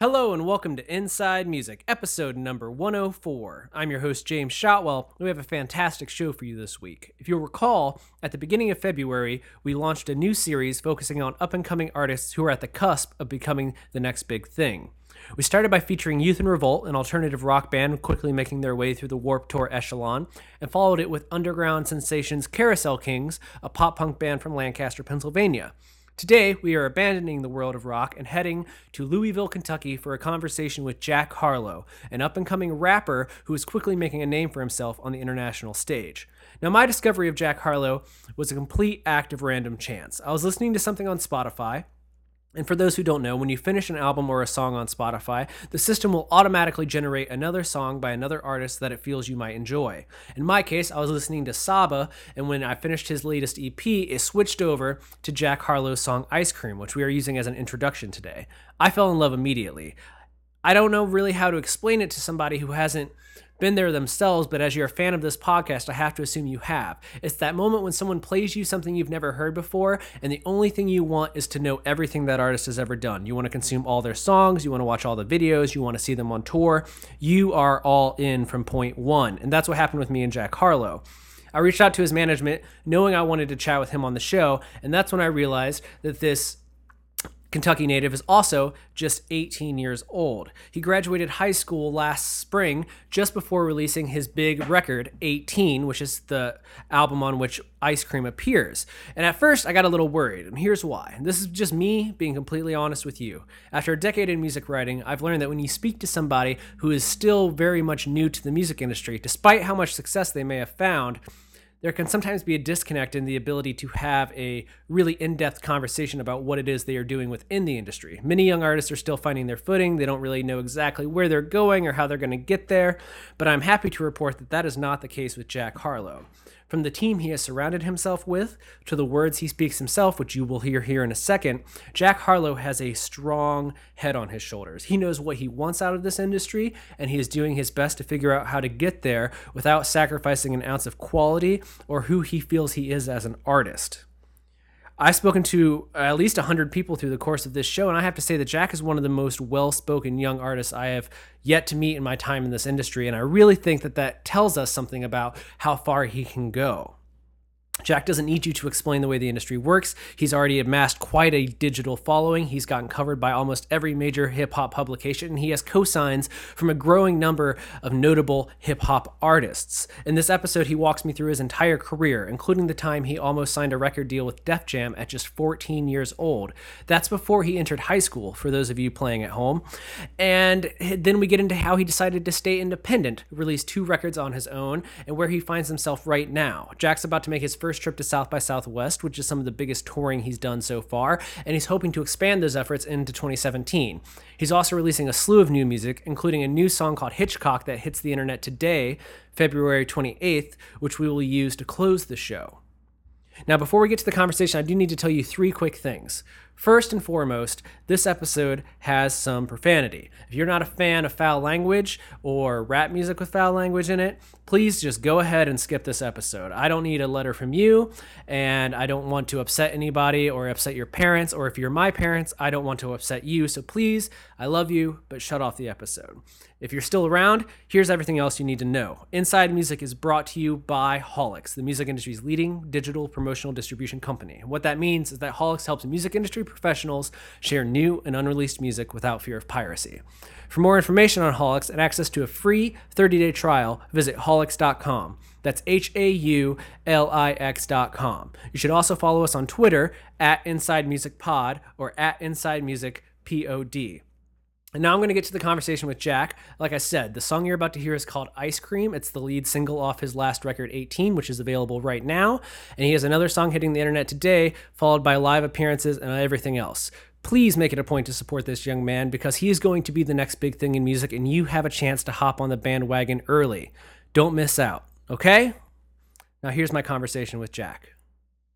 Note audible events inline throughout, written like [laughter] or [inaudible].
Hello and welcome to Inside Music, episode number 104. I'm your host, James Shotwell, and we have a fantastic show for you this week. If you'll recall, at the beginning of February, we launched a new series focusing on up and coming artists who are at the cusp of becoming the next big thing. We started by featuring Youth in Revolt, an alternative rock band quickly making their way through the Warped Tour echelon, and followed it with underground sensations Carousel Kings, a pop punk band from Lancaster, Pennsylvania. Today, we are abandoning the world of rock and heading to Louisville, Kentucky for a conversation with Jack Harlow, an up and coming rapper who is quickly making a name for himself on the international stage. Now, my discovery of Jack Harlow was a complete act of random chance. I was listening to something on Spotify, and for those who don't know, when you finish an album or a song on Spotify, the system will automatically generate another song by another artist that it feels you might enjoy. In my case, I was listening to Saba, and when I finished his latest EP, it switched over to Jack Harlow's song Ice Cream, which we are using as an introduction today. I fell in love immediately. I don't know really how to explain it to somebody who hasn't been there themselves, but as you're a fan of this podcast, I have to assume you have. It's that moment when someone plays you something you've never heard before, and the only thing you want is to know everything that artist has ever done. You want to consume all their songs, you want to watch all the videos, you want to see them on tour. You are all in from point one. And that's what happened with me and Jack Harlow. I reached out to his management knowing I wanted to chat with him on the show, and that's when I realized that this Kentucky native is also just 18 years old. He graduated high school last spring just before releasing his big record, 18, which is the album on which Ice Cream appears. And at first, I got a little worried, and here's why. This is just me being completely honest with you. After a decade in music writing, I've learned that when you speak to somebody who is still very much new to the music industry, despite how much success they may have found, there can sometimes be a disconnect in the ability to have a really in depth conversation about what it is they are doing within the industry. Many young artists are still finding their footing. They don't really know exactly where they're going or how they're going to get there. But I'm happy to report that that is not the case with Jack Harlow. From the team he has surrounded himself with to the words he speaks himself, which you will hear here in a second, Jack Harlow has a strong head on his shoulders. He knows what he wants out of this industry, and he is doing his best to figure out how to get there without sacrificing an ounce of quality or who he feels he is as an artist. I've spoken to uh, at least 100 people through the course of this show, and I have to say that Jack is one of the most well spoken young artists I have yet to meet in my time in this industry. And I really think that that tells us something about how far he can go. Jack doesn't need you to explain the way the industry works. He's already amassed quite a digital following. He's gotten covered by almost every major hip hop publication, and he has cosigns from a growing number of notable hip hop artists. In this episode, he walks me through his entire career, including the time he almost signed a record deal with Def Jam at just 14 years old. That's before he entered high school, for those of you playing at home. And then we get into how he decided to stay independent, release two records on his own, and where he finds himself right now. Jack's about to make his first first trip to South by Southwest, which is some of the biggest touring he's done so far, and he's hoping to expand those efforts into 2017. He's also releasing a slew of new music, including a new song called Hitchcock that hits the internet today, February 28th, which we will use to close the show. Now, before we get to the conversation, I do need to tell you three quick things. First and foremost, this episode has some profanity. If you're not a fan of foul language or rap music with foul language in it, please just go ahead and skip this episode. I don't need a letter from you, and I don't want to upset anybody or upset your parents, or if you're my parents, I don't want to upset you. So please, I love you, but shut off the episode. If you're still around, here's everything else you need to know. Inside Music is brought to you by Haulix, the music industry's leading digital promotional distribution company. What that means is that Haulix helps music industry professionals share new and unreleased music without fear of piracy. For more information on Haulix and access to a free 30 day trial, visit haulix.com. That's H A U L I X.com. You should also follow us on Twitter at Inside Music Pod or at Inside Music POD. And now I'm going to get to the conversation with Jack. Like I said, the song you're about to hear is called Ice Cream. It's the lead single off his last record, 18, which is available right now. And he has another song hitting the internet today, followed by live appearances and everything else. Please make it a point to support this young man because he is going to be the next big thing in music, and you have a chance to hop on the bandwagon early. Don't miss out, okay? Now, here's my conversation with Jack.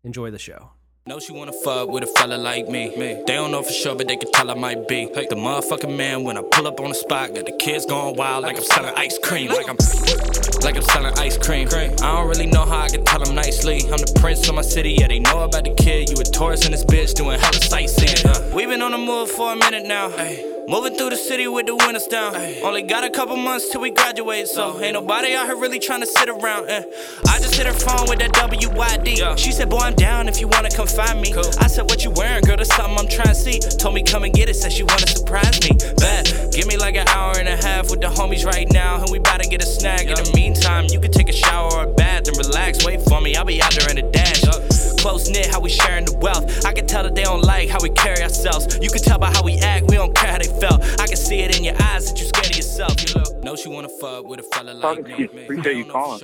Enjoy the show. Know she wanna fuck with a fella like me. me. They don't know for sure, but they can tell I might be. Hey. The motherfucking man when I pull up on the spot, got the kids going wild like I'm selling ice cream. Like I'm like I'm selling ice cream. I don't really know how I can tell them nicely. I'm the prince of my city, yeah, they know about the kid. You a tourist in this bitch doing hella sightseeing. Uh, we been on the move for a minute now. Hey. Moving through the city with the windows down. Only got a couple months till we graduate, so ain't nobody out here really trying to sit around. Eh. I just hit her phone with that WYD. She said, Boy, I'm down if you wanna come find me. I said, What you wearing, girl? That's something I'm trying to see. Told me, Come and get it, said she wanna surprise me. Bet, give me like an hour and a half with the homies right now, and we about to get a snack. In the meantime, you can take a shower or a bath and relax. Wait for me, I'll be out there in a dash. Close knit, how we sharing the wealth. I can tell that they don't like how we carry ourselves. You can tell by how we act, we don't care how they felt. I can see it in your eyes that you scared of yourself. You look, know she wanna fuck with a fella like me. Appreciate you calling.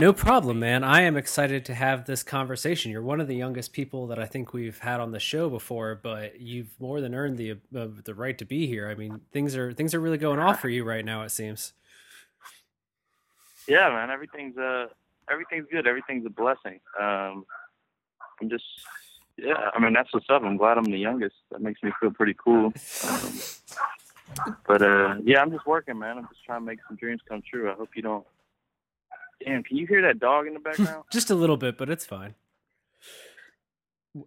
No problem, man. I am excited to have this conversation. You're one of the youngest people that I think we've had on the show before, but you've more than earned the uh, the right to be here. I mean, things are things are really going off for you right now. It seems. Yeah, man. Everything's uh everything's good. Everything's a blessing. Um, I'm just yeah. I mean, that's what's up. I'm glad I'm the youngest. That makes me feel pretty cool. [laughs] Um, but uh, yeah, I'm just working, man. I'm just trying to make some dreams come true. I hope you don't. Damn, can you hear that dog in the [laughs] background? Just a little bit, but it's fine.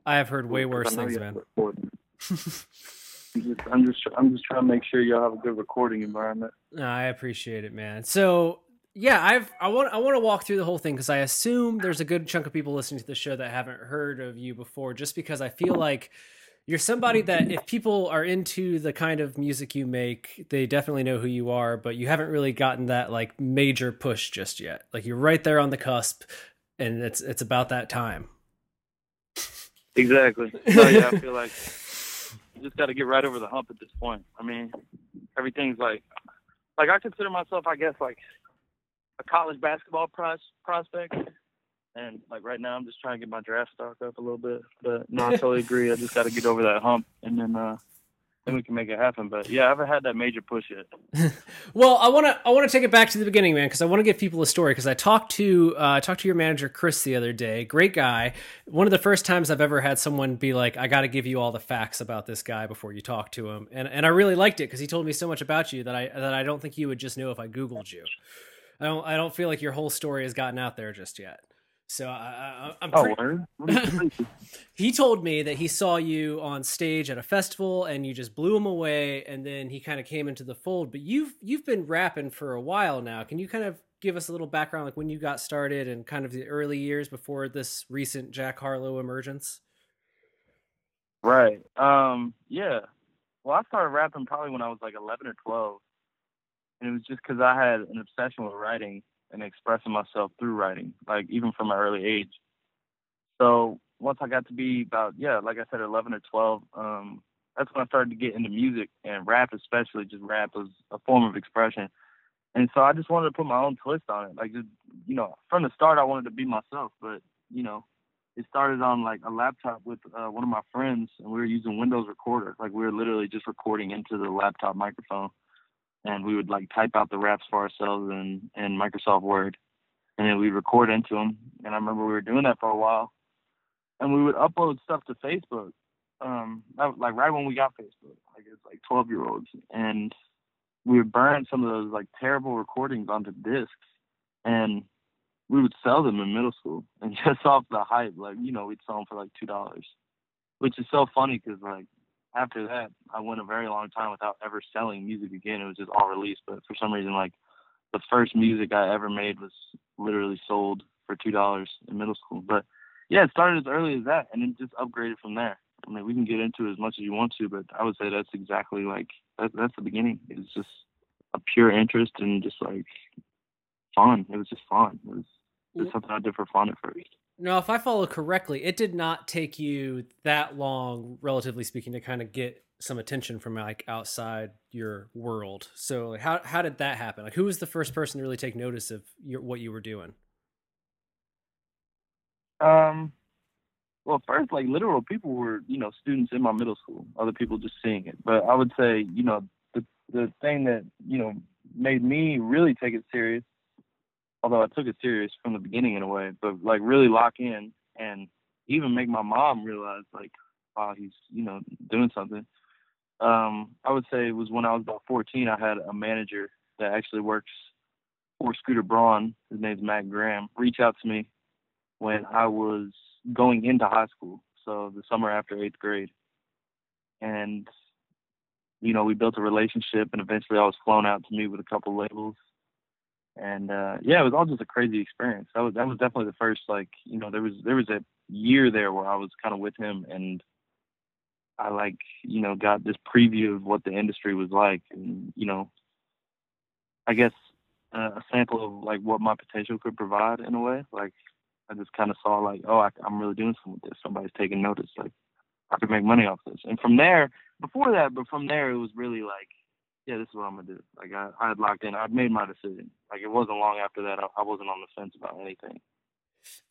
I have heard way worse things, man. [laughs] I'm just, I'm just, I'm just trying to make sure y'all have a good recording environment. I appreciate it, man. So yeah, I've I want I want to walk through the whole thing because I assume there's a good chunk of people listening to the show that haven't heard of you before, just because I feel like you're somebody that if people are into the kind of music you make, they definitely know who you are, but you haven't really gotten that like major push just yet. Like you're right there on the cusp, and it's it's about that time. Exactly. So yeah, I feel like you just got to get right over the hump at this point. I mean, everything's like, like I consider myself, I guess, like a college basketball pros- prospect. And like right now, I'm just trying to get my draft stock up a little bit. But no, I totally agree. I just got to get over that hump, and then uh, then we can make it happen. But yeah, I haven't had that major push yet. [laughs] Well, I want to I want to take it back to the beginning, man, because I want to give people a story. Because I talked to uh, I talked to your manager Chris the other day. Great guy. One of the first times I've ever had someone be like, "I got to give you all the facts about this guy before you talk to him," and and I really liked it because he told me so much about you that I that I don't think you would just know if I googled you. I don't I don't feel like your whole story has gotten out there just yet. So I, I, I'm Oh, pre- word? [laughs] What do you think? he told me that he saw you on stage at a festival and you just blew him away and then he kind of came into the fold but you've you've been rapping for a while now can you kind of give us a little background like when you got started and kind of the early years before this recent jack harlow emergence Right. Um. Yeah. Well, I started rapping probably when I was like 11 or 12, and it was just because I had an obsession with writing and expressing myself through writing, like even from an early age. So once I got to be about yeah, like I said, 11 or 12, um, that's when I started to get into music and rap, especially just rap was a form of expression. And so I just wanted to put my own twist on it. Like just you know, from the start I wanted to be myself, but you know, it started on like a laptop with uh, one of my friends, and we were using Windows Recorder. Like we were literally just recording into the laptop microphone, and we would like type out the raps for ourselves in in Microsoft Word, and then we'd record into them. And I remember we were doing that for a while, and we would upload stuff to Facebook. Um, like right when we got Facebook, like it's like 12 year olds, and we would burn some of those like terrible recordings onto discs, and we would sell them in middle school, and [laughs] just off the hype, like you know, we'd sell them for like two dollars, which is so funny because like after that, I went a very long time without ever selling music again. It was just all released, but for some reason, like the first music I ever made was literally sold for two dollars in middle school. But yeah, it started as early as that, and it just upgraded from there. I mean, we can get into it as much as you want to, but I would say that's exactly like that, that's the beginning. It was just a pure interest and just like fun. It was just fun. It was just something I did for fun at first. No if i follow correctly it did not take you that long relatively speaking to kind of get some attention from like outside your world so how, how did that happen like who was the first person to really take notice of your, what you were doing Um, well, first, like literal people were, you know, students in my middle school. Other people just seeing it. But I would say, you know, the the thing that you know made me really take it serious, although I took it serious from the beginning in a way, but like really lock in and even make my mom realize, like, wow, he's you know doing something. Um, I would say it was when I was about 14. I had a manager that actually works for Scooter Braun. His name's Matt Graham. Reach out to me when I was going into high school, so the summer after eighth grade. And you know, we built a relationship, and eventually I was flown out to meet with a couple labels. And uh, yeah, it was all just a crazy experience. That was that was definitely the first like you know there was there was a year there where I was kind of with him and I like you know got this preview of what the industry was like and you know I guess uh, a sample of like what my potential could provide in a way. Like I just kind of saw like oh I, I'm really doing something with this. Somebody's taking notice like I could make money off this. And from there before that, but from there it was really like, yeah, this is what I'm gonna do. Like I, I had locked in. I'd made my decision. Like it wasn't long after that I, I wasn't on the fence about anything.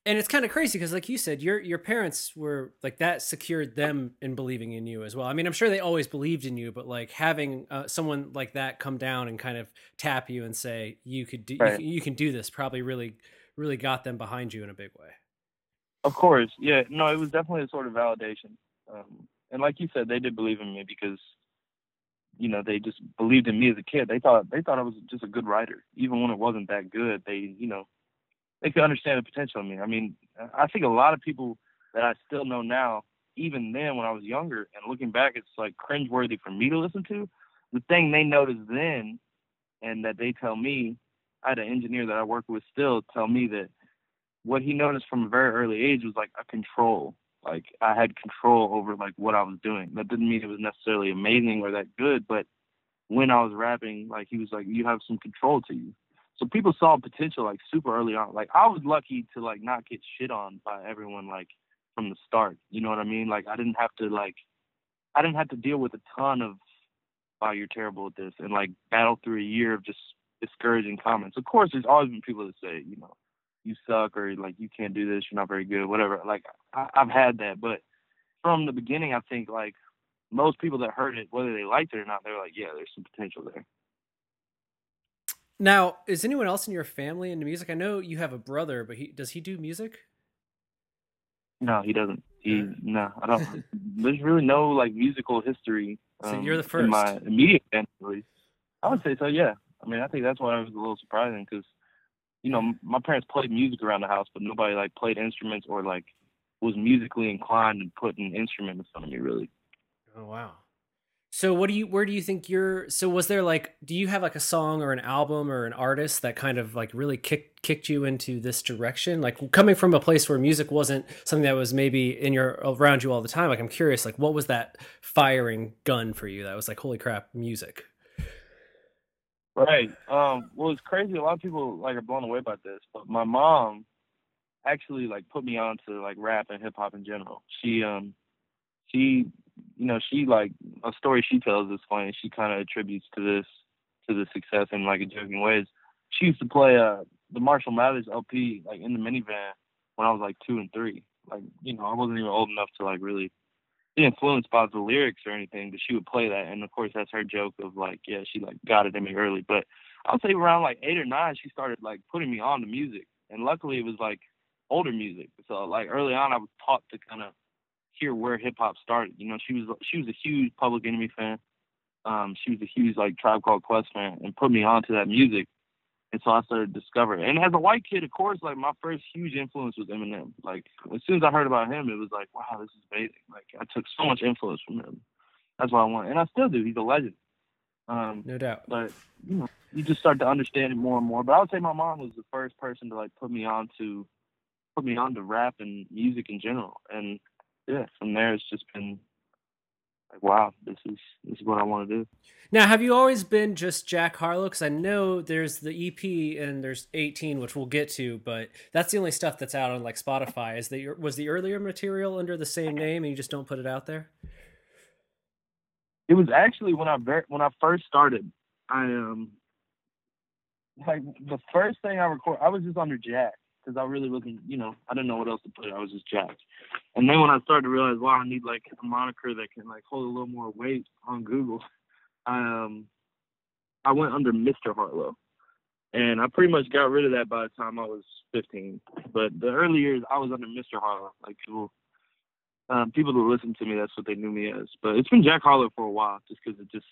And it's kind of crazy because, like you said, your your parents were like that secured them in believing in you as well. I mean, I'm sure they always believed in you, but like having uh, someone like that come down and kind of tap you and say you could do right. you, you can do this probably really really got them behind you in a big way. Of course, yeah. No, it was definitely a sort of validation. Um, and like you said, they did believe in me because, you know, they just believed in me as a kid. They thought they thought I was just a good writer, even when it wasn't that good. They, you know, they could understand the potential in me. I mean, I think a lot of people that I still know now, even then when I was younger, and looking back, it's like cringeworthy for me to listen to. The thing they noticed then, and that they tell me, I had an engineer that I work with still tell me that what he noticed from a very early age was like a control like I had control over like what I was doing. That didn't mean it was necessarily amazing or that good, but when I was rapping, like he was like, you have some control to you. So people saw potential like super early on. Like I was lucky to like not get shit on by everyone like from the start. You know what I mean? Like I didn't have to like I didn't have to deal with a ton of oh you're terrible at this and like battle through a year of just discouraging comments. Of course there's always been people that say, you know, you suck or like you can't do this, you're not very good, whatever. Like I, I've had that, but from the beginning, I think like most people that heard it, whether they liked it or not, they're like, yeah, there's some potential there. Now, is anyone else in your family into music? I know you have a brother, but he does he do music? No, he doesn't. He uh, no, I don't. there's really no like musical history. Um, so you're the first. In my immediate family, I would say so. Yeah. I mean, I think that's why it was a little surprising because you know, my parents played music around the house, but nobody like played instruments or like was musically inclined and put an instrument in front of me really. Oh wow. So what do you where do you think you're so was there like do you have like a song or an album or an artist that kind of like really kicked kicked you into this direction? Like coming from a place where music wasn't something that was maybe in your around you all the time, like I'm curious like what was that firing gun for you that was like holy crap music? Right. Um, well, it's crazy. A lot of people like are blown away by this, but my mom actually like put me on to like rap and hip hop in general. She um she you know she like a story she tells is funny. She kind of attributes to this to the success in like a joking ways. She used to play uh the Marshall Mathers LP like in the minivan when I was like two and three. Like you know I wasn't even old enough to like really influenced by the lyrics or anything, but she would play that, and of course that's her joke of like, yeah, she like got it in me early. But I'll say around like eight or nine, she started like putting me on to music, and luckily it was like older music. So like early on, I was taught to kind of hear where hip hop started. You know, she was she was a huge Public Enemy fan. Um, she was a huge like Tribe Called Quest fan, and put me on to that music. And so I started discovering. And as a white kid, of course, like my first huge influence was Eminem. Like as soon as I heard about him, it was like, wow, this is amazing. Like I took so much influence from him. That's what I want, and I still do. He's a legend. Um, no doubt. But you know, you just start to understand it more and more. But I would say my mom was the first person to like put me on to put me on to rap and music in general. And yeah, from there it's just been like, wow, this is this is what I want to do. Now, have you always been just Jack Harlow? Because I know there's the EP and there's 18, which we'll get to, but that's the only stuff that's out on like Spotify. Is the was the earlier material under the same name, and you just don't put it out there? It was actually when I when I first started. I um like the first thing I recorded, I was just under Jack because I really wasn't, you know, I didn't know what else to put. I was just Jack. And then when I started to realize, wow, I need like a moniker that can like hold a little more weight on Google, I um, I went under Mr. Harlow, and I pretty much got rid of that by the time I was 15. But the early years, I was under Mr. Harlow. Like people, um, people that listen to me, that's what they knew me as. But it's been Jack Harlow for a while, just because it just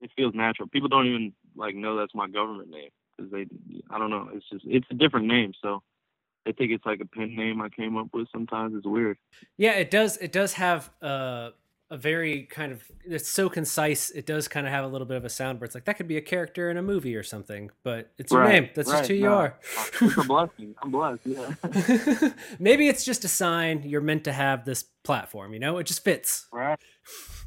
it feels natural. People don't even like know that's my government name because they, I don't know, it's just it's a different name, so I think it's like a pen name I came up with. Sometimes it's weird. Yeah, it does. It does have uh, a very kind of it's so concise. It does kind of have a little bit of a sound where it's like that could be a character in a movie or something, but it's your Right, name. That's right, just who you no. are. It's a blessing. I'm blessed. Yeah. [laughs] Maybe it's just a sign you're meant to have this platform. You know, it just fits. right.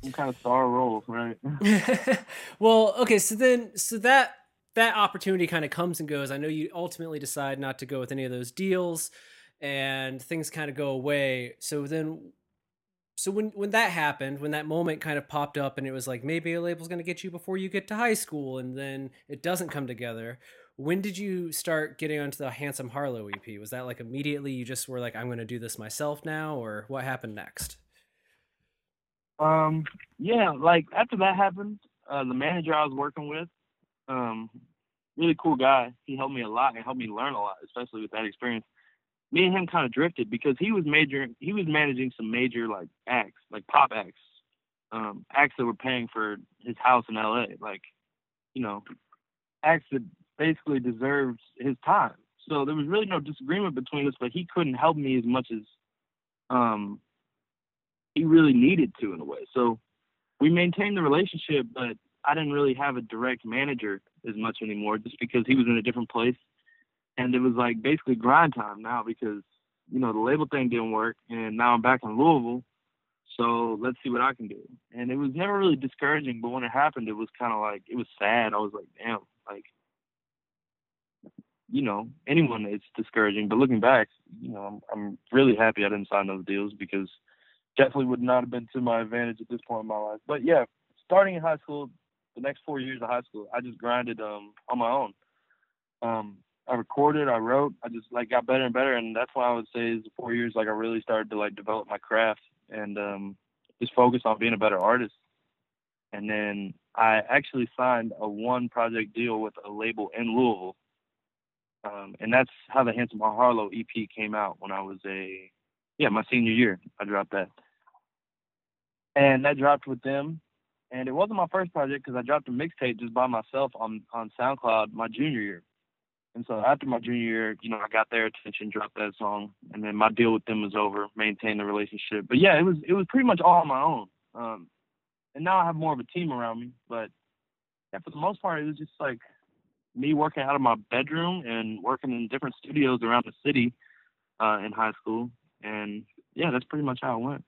Some kind of star role, right? [laughs] well, okay, so then so that that opportunity kind of comes and goes. I know you ultimately decide not to go with any of those deals and things kind of go away. So then so when when that happened, when that moment kind of popped up and it was like maybe a label's going to get you before you get to high school and then it doesn't come together. When did you start getting onto the Handsome Harlow EP? Was that like immediately you just were like I'm going to do this myself now or what happened next? Um, yeah, like after that happened, uh, the manager I was working with, um, really cool guy. He helped me a lot and helped me learn a lot, especially with that experience. Me and him kind of drifted because he was major. He was managing some major like acts, like pop acts, um, acts that were paying for his house in L.A. Like, you know, acts that basically deserved his time. So there was really no disagreement between us, but he couldn't help me as much as um he really needed to in a way. So we maintained the relationship, but I didn't really have a direct manager as much anymore just because he was in a different place. And it was like basically grind time now because, you know, the label thing didn't work and now I'm back in Louisville. So let's see what I can do. And it was never really discouraging, but when it happened, it was kind of like, it was sad. I was like, damn, like, you know, anyone it's discouraging. But looking back, you know, I'm, I'm really happy I didn't sign those deals because definitely would not have been to my advantage at this point in my life. But yeah, starting in high school, the next four years of high school, I just grinded um on my own. Um, I recorded, I wrote, I just like got better and better, and that's why I would say is the four years like I really started to like develop my craft and um just focus on being a better artist. And then I actually signed a one project deal with a label in Louisville. Um, and that's how the Handsome Harlow EP came out when I was a yeah, my senior year. I dropped that. And that dropped with them. And it wasn't my first project because I dropped a mixtape just by myself on, on SoundCloud my junior year. And so after my junior year, you know, I got their attention, dropped that song, and then my deal with them was over, maintained the relationship. But yeah, it was it was pretty much all on my own. Um, and now I have more of a team around me. But yeah, for the most part, it was just like me working out of my bedroom and working in different studios around the city uh, in high school. And yeah, that's pretty much how it went.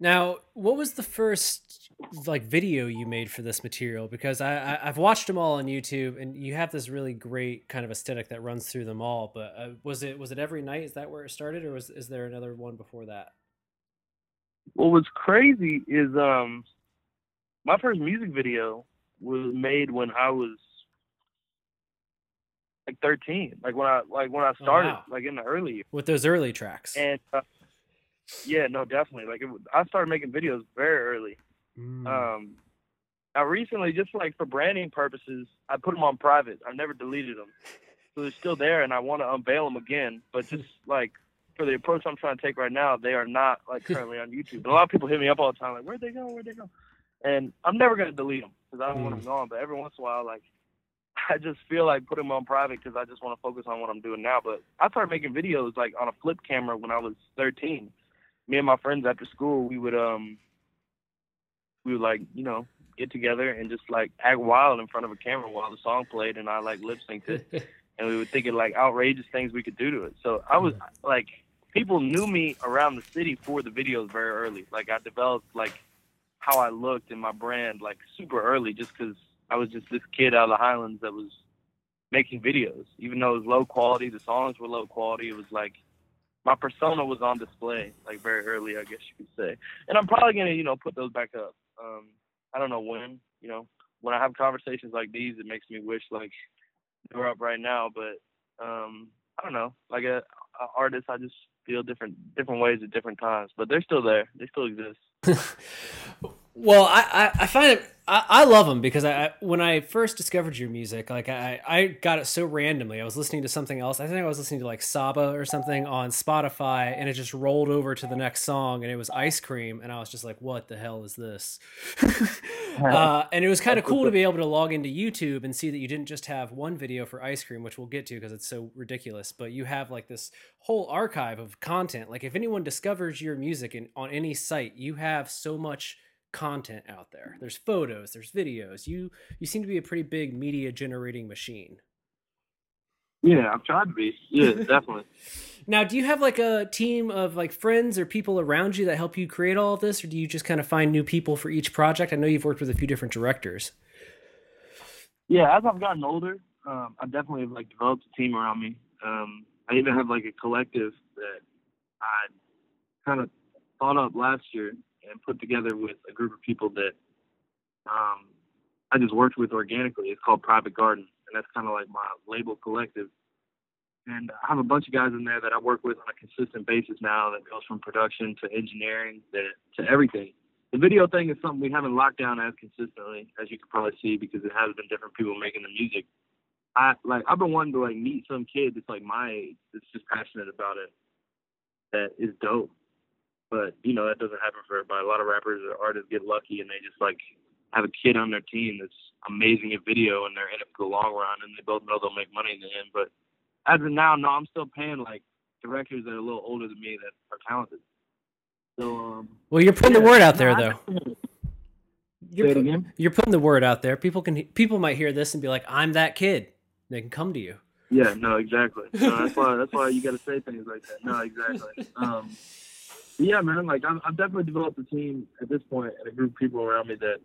Now, what was the first like video you made for this material? Because I, I I've watched them all on YouTube, and you have this really great kind of aesthetic that runs through them all. But uh, was it was it every night? Is that where it started, or was is there another one before that? What was crazy is um my first music video was made when I was like 13, like when I like when I started, wow. like in the early. With those early tracks. And uh, yeah, no, definitely. Like it, I started making videos very early. Mm. Um, now recently, just like for branding purposes, I put them on private. I never deleted them, so they're still there, and I want to unveil them again. But just [laughs] like for the approach I'm trying to take right now, they are not like currently on YouTube. But a lot of people hit me up all the time, like, "Where'd they go? Where'd they go?" And I'm never gonna delete them because I don't want them gone. But every once in a while, like, [laughs] I just feel like putting them on private because I just want to focus on what I'm doing now. But I started making videos like on a flip camera when I was 13. Me and my friends after school, we would um we would like you know get together and just like act wild in front of a camera while the song played and I like lip synced it [laughs] and we would think of like outrageous things we could do to it. So I was like people knew me around the city for the videos very early. Like I developed like how I looked and my brand like super early just because I was just this kid out of the Highlands that was making videos. Even though it was low quality, the songs were low quality. It was like my persona was on display like very early, I guess you could say. And I'm probably gonna you know put those back up. Um, I don't know when. You know, when I have conversations like these, it makes me wish like they were up right now. But um, I don't know. Like a, a artist, I just feel different different ways at different times. But they're still there. They still exist. [laughs] well, I, I, I find it I, I love them because I, when I first discovered your music, like I, I got it so randomly. I was listening to something else. I think I was listening to like Saba or something on Spotify, and it just rolled over to the next song, and it was Ice Cream, and I was just like, "What the hell is this?" [laughs] uh, and it was kind of cool to be able to log into YouTube and see that you didn't just have one video for Ice Cream, which we'll get to because it's so ridiculous, but you have like this whole archive of content. Like if anyone discovers your music in, on any site, you have so much content out there. There's photos, there's videos. You you seem to be a pretty big media generating machine. Yeah, I've tried to be. Yeah, [laughs] definitely. now, do you have like a team of like friends or people around you that help you create all of this, or do you just kind of find new people for each project? I know you've worked with a few different directors. Yeah, as I've gotten older, um, I definitely have like developed a team around me. Um, I even have like a collective that I kind of thought up last year and put together with a group of people that um, I just worked with organically. It's called Private Garden, and that's kind of like my label collective. And I have a bunch of guys in there that I work with on a consistent basis now that goes from production to engineering to, to everything. The video thing is something we haven't locked down as consistently as you can probably see because it has been different people making the music. I like I've been wanting to like meet some kid that's like my age that's just passionate about it that is dope but you know that doesn't happen for everybody. A lot of rappers or artists get lucky and they just like have a kid on their team that's amazing at video and they're in it for the long run and they both know they'll make money in the end. But as of now, no, I'm still paying like directors that are a little older than me that are talented. So um, well, you're putting yeah, the word out there though. You're, put, you're putting the word out there. People can people might hear this and be like, "I'm that kid." They can come to you. Yeah, no, exactly. No, that's why that's why you got to say things like that. No, exactly. [laughs] Um, yeah, man. Like I've, I've definitely developed a team at this point and a group of people around me that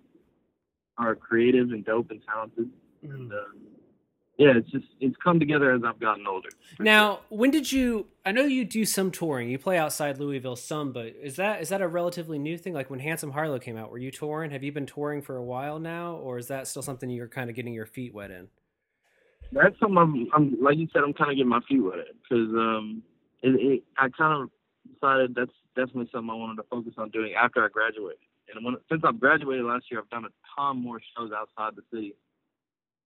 are creative and dope and talented. Mm. And uh, yeah, it's just it's come together as I've gotten older. Now, when did you? I know you do some touring. You play outside Louisville some, but is that is that a relatively new thing? Like when Handsome Harlow came out, were you touring? Have you been touring for a while now, or is that still something you're kind of getting your feet wet in? That's something I'm, I'm like you said, I'm kind of getting my feet wet because um, it, it, I kind of decided that's definitely something I wanted to focus on doing after I graduated. And when, since I've graduated last year, I've done a ton more shows outside the city.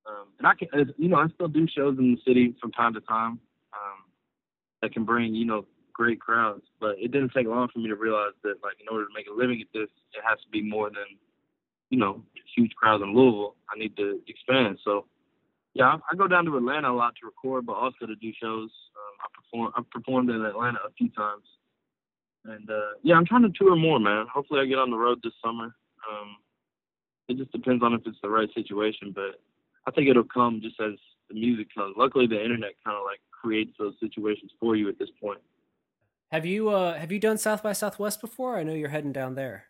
Um, and I can, you know, I still do shows in the city from time to time um, that can bring, you know, great crowds. But it didn't take long for me to realize that, like, in order to make a living at this, it has to be more than, you know, huge crowds in Louisville. I need to expand. So, yeah, I, I go down to Atlanta a lot to record, but also to do shows. Um, I perform. I've performed in Atlanta a few times. And uh, yeah, I'm trying to tour more, man. Hopefully, I get on the road this summer. Um, it just depends on if it's the right situation, but I think it'll come just as the music comes. Luckily, the internet kind of like creates those situations for you at this point. Have you uh, have you done South by Southwest before? I know you're heading down there.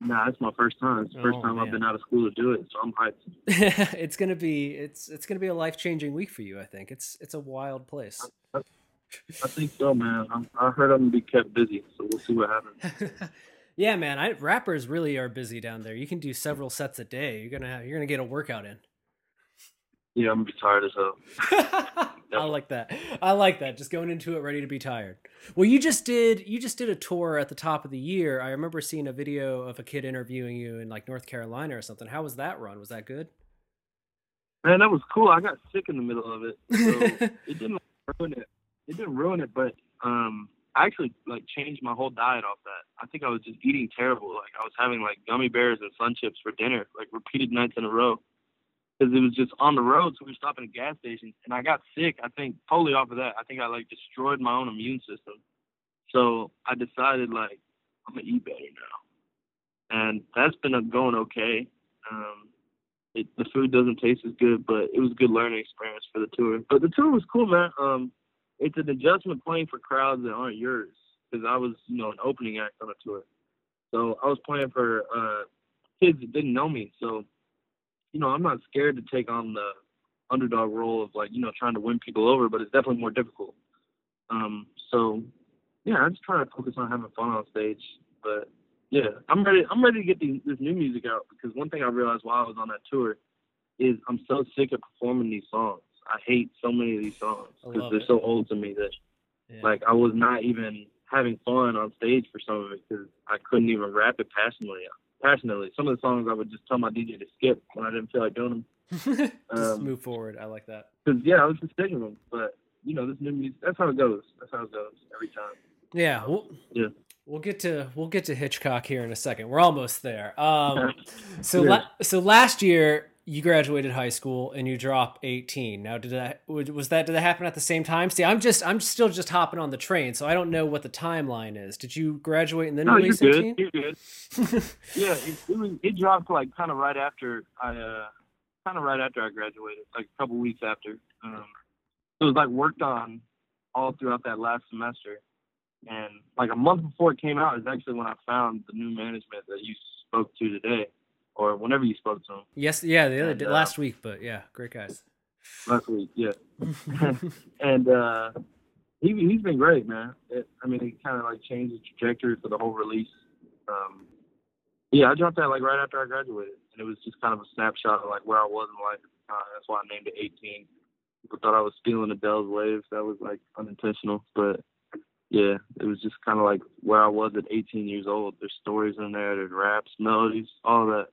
Nah, it's my first time. It's the first oh, time man. I've been out of school to do it, so I'm hyped. [laughs] it's gonna be it's it's gonna be a life changing week for you. I think it's it's a wild place. I think so, man. I, I heard I'm gonna be kept busy, so we'll see what happens. [laughs] yeah, man. I, rappers really are busy down there. You can do several sets a day. You're gonna have, you're gonna get a workout in. Yeah, I'm gonna be tired as hell. [laughs] I like that. I like that. Just going into it ready to be tired. Well, you just did you just did a tour at the top of the year. I remember seeing a video of a kid interviewing you in like North Carolina or something. How was that run? Was that good? Man, that was cool. I got sick in the middle of it, so [laughs] it didn't ruin it it didn't ruin it, but um, I actually like changed my whole diet off that. I think I was just eating terrible. Like I was having like gummy bears and sun chips for dinner, like repeated nights in a row, because it was just on the road. So we were stopping at gas stations, and I got sick. I think totally off of that. I think I like destroyed my own immune system. So I decided like I'm gonna eat better now, and that's been going okay. Um, it, the food doesn't taste as good, but it was a good learning experience for the tour. But the tour was cool, man. Um, it's an adjustment playing for crowds that aren't yours because I was, you know, an opening act on a tour. So I was playing for uh, kids that didn't know me. So, you know, I'm not scared to take on the underdog role of like, you know, trying to win people over, but it's definitely more difficult. Um, so yeah, I'm just trying to focus on having fun on stage. But yeah, I'm ready. I'm ready to get these, this new music out because one thing I realized while I was on that tour is I'm so sick of performing these songs. I hate so many of these songs because they're it. so old to me that yeah. like I was not even having fun on stage for some of it because I couldn't even rap it passionately. passionately. Some of the songs I would just tell my DJ to skip when I didn't feel like doing them. [laughs] just Um, move forward. I like that. Cause yeah, I was just singing them. But you know, this new music. That's how it goes. That's how it goes every time. Yeah. We'll, Yeah. We'll get to we'll get to Hitchcock here in a second. We're almost there. Um, [laughs] so Yeah. la- so last year you graduated high school and you dropped 18. Now did that was that did that happen at the same time? See, I'm just I'm still just hopping on the train, so I don't know what the timeline is. Did you graduate and then No, you're good. 18? You're good. yeah, it, it, was, it dropped like kind of right after I, uh, kind of right after I graduated, like a couple weeks after. Um, it was like worked on all throughout that last semester, and like a month before it came out is actually when I found the new management that you spoke to today, or whenever you spoke to him. Yes, yeah, the other And, day, uh, last week, but yeah, great guys. last week. Yeah, [laughs] [laughs] and uh, he he's been great, man. It, I mean, it kind of like changed the trajectory for the whole release. Um, yeah, I dropped that like right after I graduated, and it was just kind of a snapshot of like where I was in life the time. That's why I named it 18. People thought I was stealing Adele's waves. That was like unintentional, but yeah, it was just kind of like where I was at 18 years old. There's stories in there, there's raps, melodies, all that.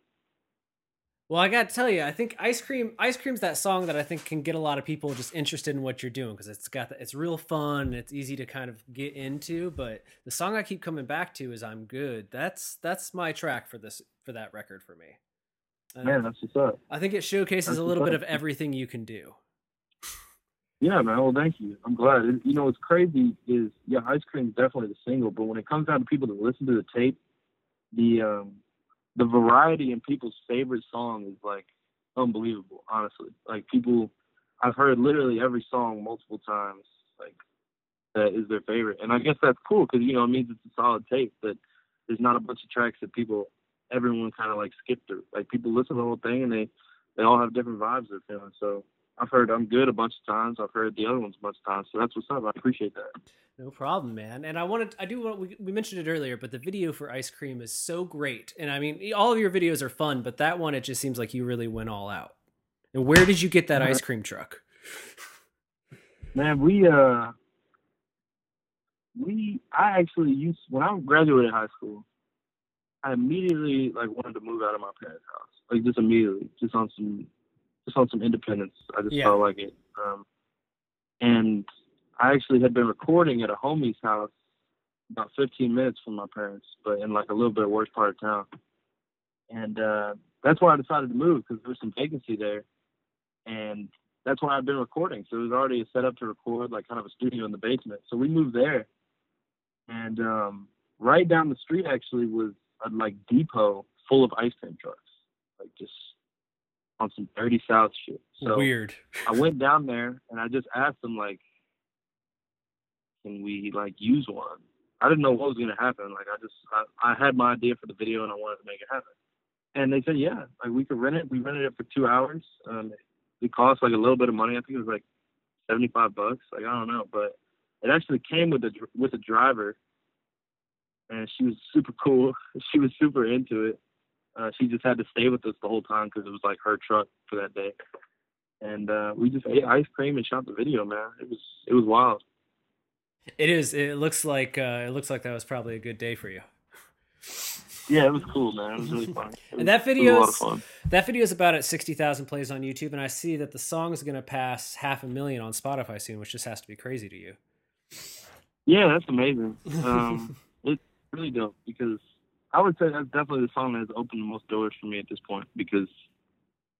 Well, I got to tell you, I think ice cream, ice cream's that song that I think can get a lot of people just interested in what you're doing because it's got the, it's real fun, it's easy to kind of get into. But the song I keep coming back to is "I'm Good." That's that's my track for this for that record for me. Man, that's what's up. I think it showcases that's a little bit of everything you can do. Yeah, man. Well, thank you. I'm glad. You know, what's crazy is yeah, Ice Cream's definitely the single, but when it comes down to people to listen to the tape, the um, the variety in people's favorite song is like unbelievable. Honestly, like people, I've heard literally every song multiple times. Like that is their favorite, and I guess that's cool because you know it means it's a solid tape. But there's not a bunch of tracks that people, everyone kind of like skip through. Like people listen to the whole thing and they they all have different vibes they're feeling. So I've heard I'm good a bunch of times. I've heard the other ones a bunch of times. So that's what's up. I appreciate that. No problem, man. And I wanted, I do want, we, we mentioned it earlier, but the video for Ice Cream is so great. And I mean, all of your videos are fun, but that one, it just seems like you really went all out. And where did you get that ice cream truck? Man, we uh we I actually used when I graduated high school, I immediately like wanted to move out of my parents' house. Like just immediately. Just on some just on some independence. I just Yeah. felt like it. Um and I actually had been recording at a homie's house about 15 minutes from my parents, but in like a little bit worse part of town. And uh, that's why I decided to move because there was some vacancy there, and that's why I've been recording. So it was already a setup to record, like kind of a studio in the basement. So we moved there, and um, right down the street actually was a like depot full of ice cream trucks, like just on some dirty South shit. So Weird. I went down there and I just asked them like, can we like use one? I didn't know what was gonna happen. Like I just I, I had my idea for the video and I wanted to make it happen. And they said yeah, like we could rent it. We rented it for two hours. Um, it cost like a little bit of money. I think it was like seventy five bucks. Like I don't know, but it actually came with a with a driver, and she was super cool. [laughs] She was super into it. Uh, she just had to stay with us the whole time because it was like her truck for that day and uh, we just ate ice cream and shot the video, man. It was it was wild. It is. It looks like uh, it looks like that was probably a good day for you. Yeah, it was cool, man. It was really fun. Was, And that it was a video is that video is about at sixty thousand plays on YouTube, and I see that the song is going to pass half a million on Spotify soon, which just has to be crazy to you. Yeah, that's amazing. Um, [laughs] it's really dope because I would say that's definitely the song that has opened the most doors for me at this point because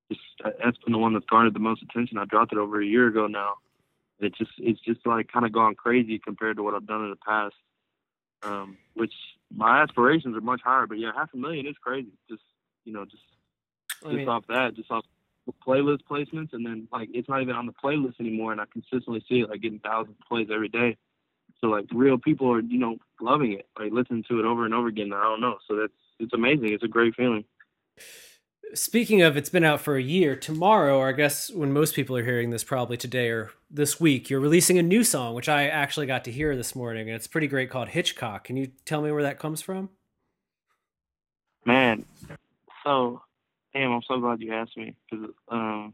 it's, that's been the one that's garnered the most attention. I dropped it over a year ago now. It just it's just like kind of gone crazy compared to what I've done in the past. Um, which my aspirations are much higher, but yeah, half a million is crazy. Just you know, just I just mean, off that, just off playlist placements, and then like it's not even on the playlist anymore, and I consistently see it like getting thousands of plays every day. So like real people are you know loving it, like listening to it over and over again. I don't know, so that's it's amazing. It's a great feeling. Speaking of, it's been out for a year. Tomorrow, or I guess when most people are hearing this, probably today or this week, you're releasing a new song, which I actually got to hear this morning, and it's pretty great called Hitchcock. Can you tell me where that comes from? Man, so damn, I'm so glad you asked me because um,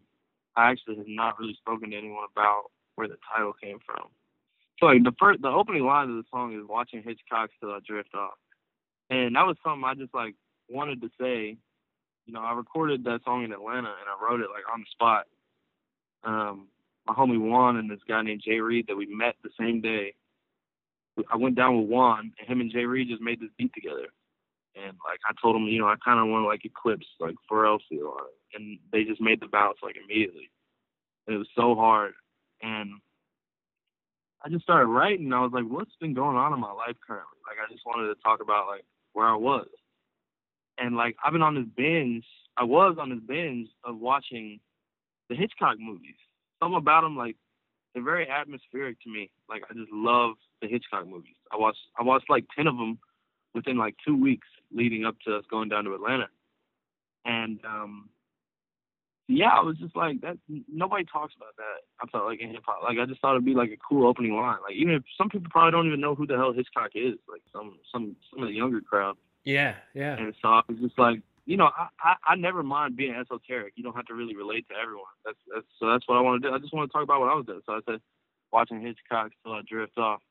I actually have not really spoken to anyone about where the title came from. Like the first, the opening line of the song is "Watching Hitchcock till I drift off," and that was something I just like wanted to say, you know, I recorded that song in Atlanta and I wrote it like on the spot. Um, my homie Juan and this guy named Jay Reed that we met the same day. I went down with Juan and him and Jay Reed just made this beat together. And like I told him, you know, I kind of want to like Clipse, like Pharrell feel and they just made the bounce like immediately. And it was so hard, and I just started writing. I was like, what's been going on in my life currently? Like I just wanted to talk about like where I was, and like I've been on this binge. I was on this binge of watching the Hitchcock movies. Something about them, like they're very atmospheric to me. Like I just love the Hitchcock movies. I watched I watched like ten of them within like two weeks leading up to us going down to Atlanta. And um yeah, I was just like that nobody talks about that. I felt like in hip hop. Like I just thought it'd be like a cool opening line. Like even if some people probably don't even know who the hell Hitchcock is, like some some some of the younger crowd. Yeah, yeah. And so I was just like, you know, I, I, I never mind being esoteric. You don't have to really relate to everyone. That's that's so that's what I want to do. I just want to talk about what I was doing. So I said watching Hitchcock till I drift off.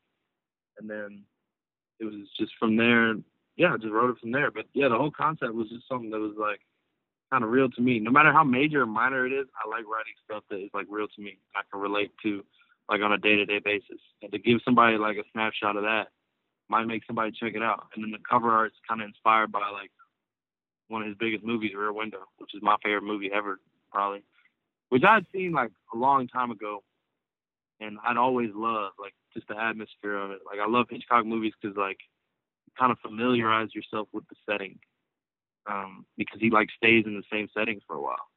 And then it was just from there yeah, I just wrote it from there. But yeah, the whole concept was just something that was like kind of real to me. No matter how major or minor it is, I like writing stuff that is like real to me. I can relate to like on a day to day basis. And to give somebody like a snapshot of that might make somebody check it out. And then the cover art's kind of inspired by like one of his biggest movies, Rear Window, which is my favorite movie ever, probably. Which I had seen like a long time ago, and I'd always loved like just the atmosphere of it. Like I love Hitchcock movies because like kind of familiarize yourself with the setting um, because he like stays in the same settings for a while.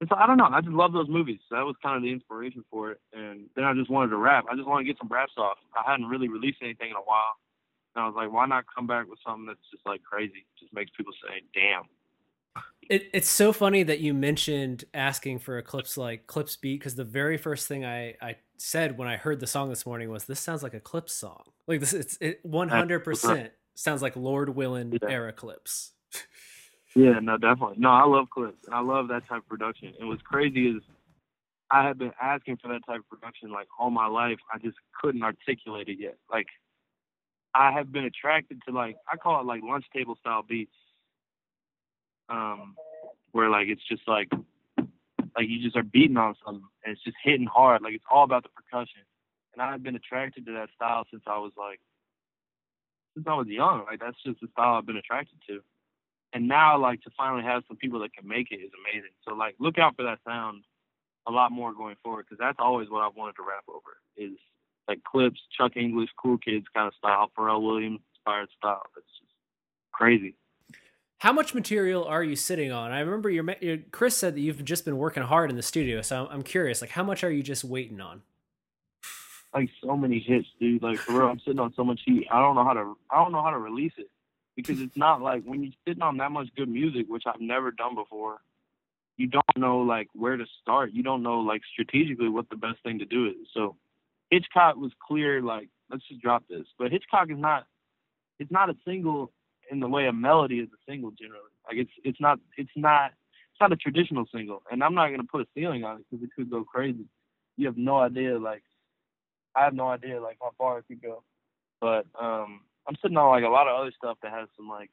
And so I don't know. I just love those movies. So that was kind of the inspiration for it. And then I just wanted to rap. I just wanted to get some raps off. I hadn't really released anything in a while. And I was like, why not come back with something that's just like crazy? Just makes people say, damn. It, it's so funny that you mentioned asking for a Clipse like Clipse beat because the very first thing I, I said when I heard the song this morning was this sounds like a Clipse song like this it's it 100% sounds like Lord Willin yeah. era Clipse. Yeah, no, definitely. No, I love Clipse. I love that type of production. And what's crazy is I have been asking for that type of production like all my life. I just couldn't articulate it yet. Like I have been attracted to like I call it like lunch table style beats. Um, where like it's just like like you just are beating on something and it's just hitting hard. Like it's all about the percussion. And I've been attracted to that style since I was like since I was young. Like that's just the style I've been attracted to. And now, like to finally have some people that can make it is amazing. So like, look out for that sound a lot more going forward because that's always what I've wanted to rap over is like Clipse, Chuck English, Cool Kids kind of style, Pharrell Williams inspired style. It's just crazy. How much material are you sitting on? I remember your, your Chris said that you've just been working hard in the studio, so I'm curious. Like, how much are you just waiting on? like so many hits, dude. Like for real, I'm sitting on so much heat. I don't know how to I don't know how to release it because it's not like when you're sitting on that much good music, which I've never done before. You don't know like where to start. You don't know like strategically what the best thing to do is. So Hitchcock was clear. Like let's just drop this. But Hitchcock is not. It's not a single in the way a melody is a single generally. Like it's it's not it's not it's not a traditional single. And I'm not gonna put a ceiling on it because it could go crazy. You have no idea like I have no idea like how far it could go. But um, I'm sitting on like a lot of other stuff that has some like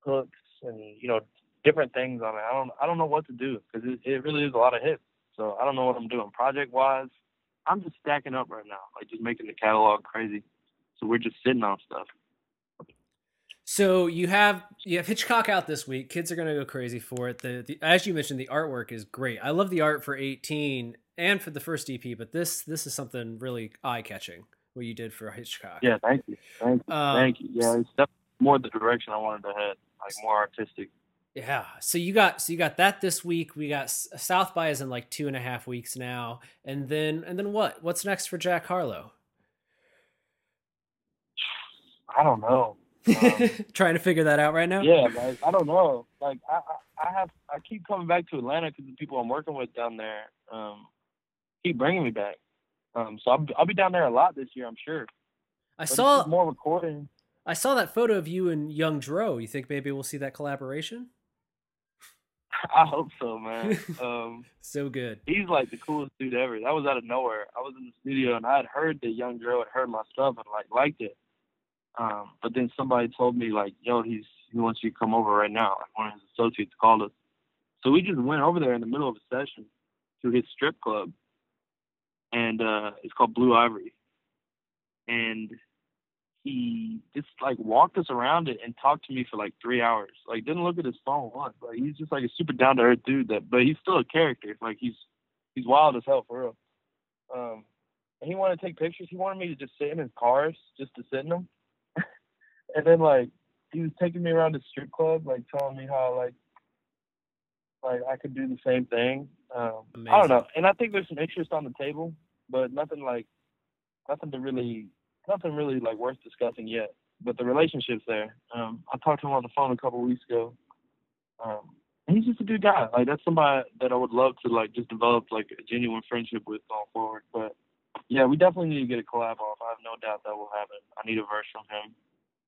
hooks and you know different things on it. I don't I don't know what to do because it, it really is a lot of hits. So I don't know what I'm doing project wise. I'm just stacking up right now, like just making the catalog crazy. So we're just sitting on stuff. So you have you have Hitchcock out this week. Kids are gonna go crazy for it. The, the as you mentioned, the artwork is great. I love the art for 18 and for the first EP, but this this is something really eye catching. What you did for Hitchcock. Yeah, thank you, thank you, um, thank you. Yeah, it's definitely more the direction I wanted to head, like more artistic. Yeah. So you got so you got that this week. We got South by is in like two and a half weeks now, and then and then what? What's next for Jack Harlow? I don't know. Um, [laughs] Trying to figure that out right now. Yeah, like, I don't know. Like I, I, I have I keep coming back to Atlanta because the people I'm working with down there um, keep bringing me back. Um, so I'll, I'll be down there a lot this year, I'm sure. I but saw more recording. I saw that photo of you and Young Dro. You think maybe we'll see that collaboration? [laughs] I hope so, man. [laughs] Um, so good. He's like the coolest dude ever. That was out of nowhere. I was in the studio and I had heard that Young Dro had heard my stuff and like liked it. Um, but then somebody told me like, yo, he's he wants you to come over right now. Like one of his associates called us. So we just went over there in the middle of a session to his strip club. And uh it's called Blue Ivory. And he just like walked us around it and talked to me for like three hours. Like didn't look at his phone once. Like he's just like a super down to earth dude that but he's still a character. Like he's he's wild as hell for real. Um and he wanted to take pictures. He wanted me to just sit in his cars, just to sit in them. [laughs] and then like he was taking me around the strip club, like telling me how like like I could do the same thing. Um, I don't know, and I think there's some interest on the table, but nothing like nothing to really nothing really like worth discussing yet. But the relationship's there. Um, I talked to him on the phone a couple of weeks ago. Um, and he's just a good guy. Like that's somebody that I would love to like just develop like a genuine friendship with going forward. But yeah, we definitely need to get a collab off. I have no doubt that will happen. I need a verse from him.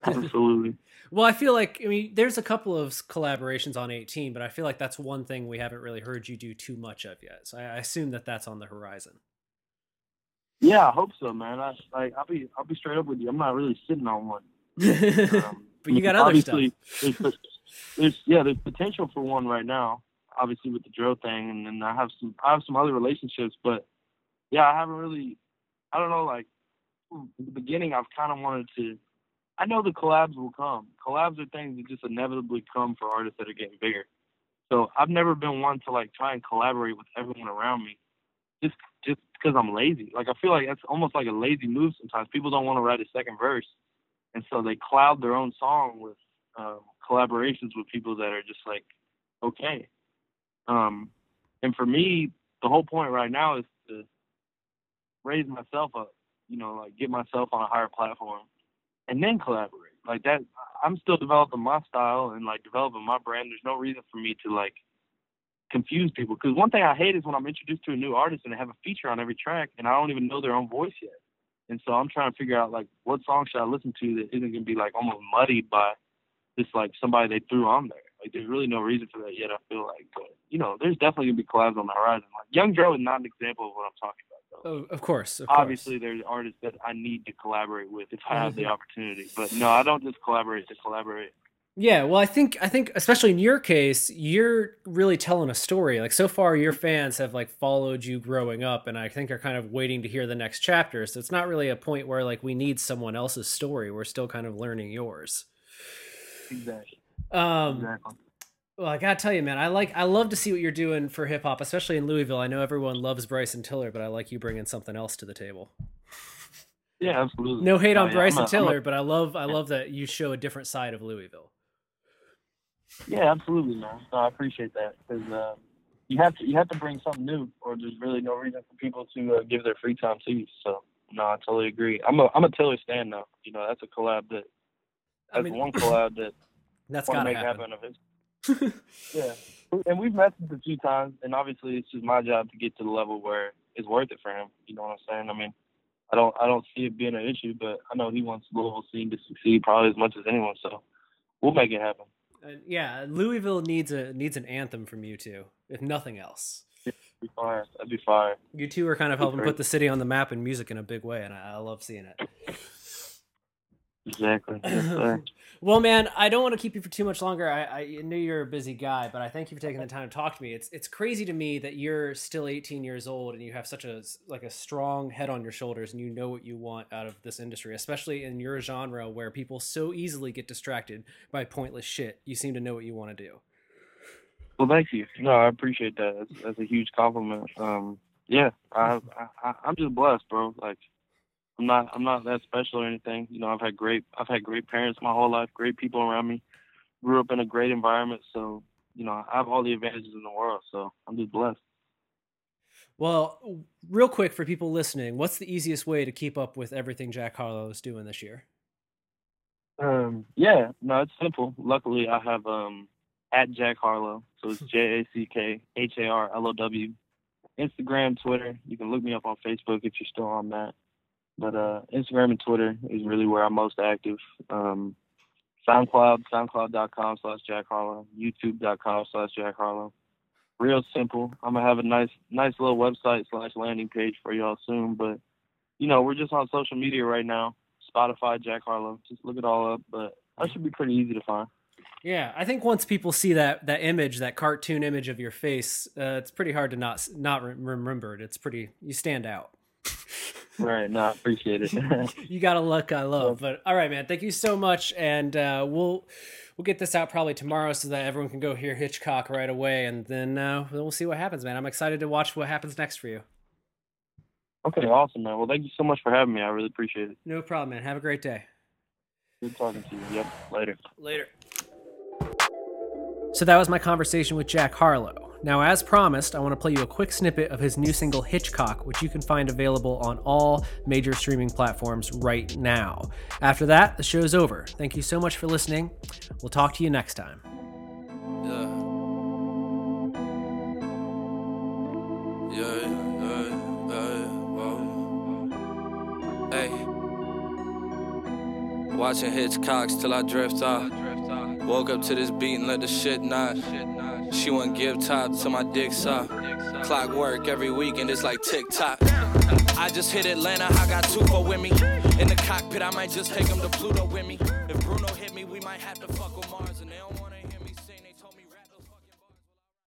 Absolutely. [laughs] well, I feel like I mean, there's a couple of collaborations on 18, but I feel like that's one thing we haven't really heard you do too much of yet. So I assume that that's on the horizon. Yeah, I hope so, man. I like I'll be I'll be straight up with you. I'm not really sitting on one. [laughs] Um, but you got other stuff. There's, there's yeah, there's potential for one right now. Obviously with the Dro thing, and then I have some I have some other relationships, but yeah, I haven't really. I don't know. Like in the beginning, I've kind of wanted to. I know the collabs will come. Collabs are things that just inevitably come for artists that are getting bigger. So I've never been one to like try and collaborate with everyone around me, just just because I'm lazy. Like I feel like that's almost like a lazy move sometimes. People don't want to write a second verse, and so they cloud their own song with um, collaborations with people that are just like okay. Um, and for me, the whole point right now is to raise myself up, you know, like get myself on a higher platform, and then collaborate. Like that, I'm still developing my style and like developing my brand. There's no reason for me to like confuse people. Because one thing I hate is when I'm introduced to a new artist and they have a feature on every track and I don't even know their own voice yet. And so I'm trying to figure out like what song should I listen to that isn't gonna be like almost muddied by just like somebody they threw on there. Like there's really no reason for that yet. I feel like, but you know, there's definitely gonna be collabs on the horizon. Like Young Dro is not an example of what I'm talking about. Oh, of course. Of Obviously, course. there's artists that I need to collaborate with if I have the [laughs] opportunity. But no, I don't just collaborate to collaborate. Yeah, well, I think I think especially in your case, you're really telling a story. Like so far, your fans have like followed you growing up, and I think are kind of waiting to hear the next chapter. So it's not really a point where like we need someone else's story. We're still kind of learning yours. Exactly. Um, Exactly. Well, I gotta tell you, man, I like I love to see what you're doing for hip hop, especially in Louisville. I know everyone loves Bryson Tiller, but I like you bringing something else to the table. Yeah, absolutely. No hate Oh, on yeah, Bryson I'm a- Tiller, but I love I love that you show a different side of Louisville. Yeah, absolutely, man. No, I appreciate that because uh, you have to you have to bring something new, or there's really no reason for people to uh, give their free time to you. So, no, I totally agree. I'm a I'm a Tiller stand now. You know, that's a collab that I that's mean, one collab that that's want to make happen. happen of [laughs] yeah, and we've messaged a few times, and obviously it's just my job to get to the level where it's worth it for him. You know what I'm saying? I mean, I don't I don't see it being an issue, but I know he wants Louisville scene to succeed probably as much as anyone. So, we'll make it happen. Uh, yeah, Louisville needs a needs an anthem from you two, if nothing else. That'd be fire. That'd be fire. You two are kind of helping put the city on the map in music in a big way, and I, I love seeing it. Exactly. [laughs] Yes. Well, man, I don't want to keep you for too much longer. I, I know you're a busy guy, but I thank you for taking the time to talk to me. It's it's crazy to me that you're still 18 years old and you have such a like a strong head on your shoulders and you know what you want out of this industry, especially in your genre where people so easily get distracted by pointless shit. You seem to know what you want to do. Well, thank you. No, I appreciate that. That's, that's a huge compliment. Um, yeah, I, I, I'm just blessed, bro. Like, I'm not, I'm not that special or anything. You know, I've had great, I've had great parents my whole life, great people around me. Grew up in a great environment, so you know, I have all the advantages in the world. So I'm just blessed. Well, real quick for people listening, what's the easiest way to keep up with everything Jack Harlow is doing this year? Um, yeah, no, it's simple. Luckily, I have um at Jack Harlow, so it's [laughs] J A C K H A R L O W. Instagram, Twitter. You can look me up on Facebook if you're still on that. But uh, Instagram and Twitter is really where I'm most active. Um, SoundCloud, SoundCloud.com slash Jack Harlow, YouTube.com slash Jack Harlow. Real simple. I'm gonna have a nice, nice little website slash landing page for y'all soon. But you know, we're just on social media right now. Spotify, Jack Harlow. Just look it all up. But that should be pretty easy to find. Yeah, I think once people see that that image, that cartoon image of your face, uh, it's pretty hard to not not remember it. It's pretty you stand out. Right, no, I appreciate it. [laughs] you got a look I love. But all right, man, thank you so much, and uh, we'll we'll get this out probably tomorrow so that everyone can go hear Hitchcock right away, and then uh, we'll see what happens, man. I'm excited to watch what happens next for you. Okay, awesome, man. Well, thank you so much for having me. I really appreciate it. No problem, man. Have a great day. Good talking to you. Yep. Later. Later. So that was my conversation with Jack Harlow. Now, as promised, I want to play you a quick snippet of his new single Hitchcock, which you can find available on all major streaming platforms right now. After that, the show's over. Thank you so much for listening. We'll talk to you next time. Yeah. Yeah, yeah, yeah, um, Hey. Watching Hitchcocks till I drift off. Woke up to this beat and let the shit knock. She wouldn't give top to my dick soft. Clockwork every weekend, it's like tick tock. I just hit Atlanta, I got Tupo with me. In the cockpit, I might just take him to Pluto with me. If Bruno hit me, we might have to fuck.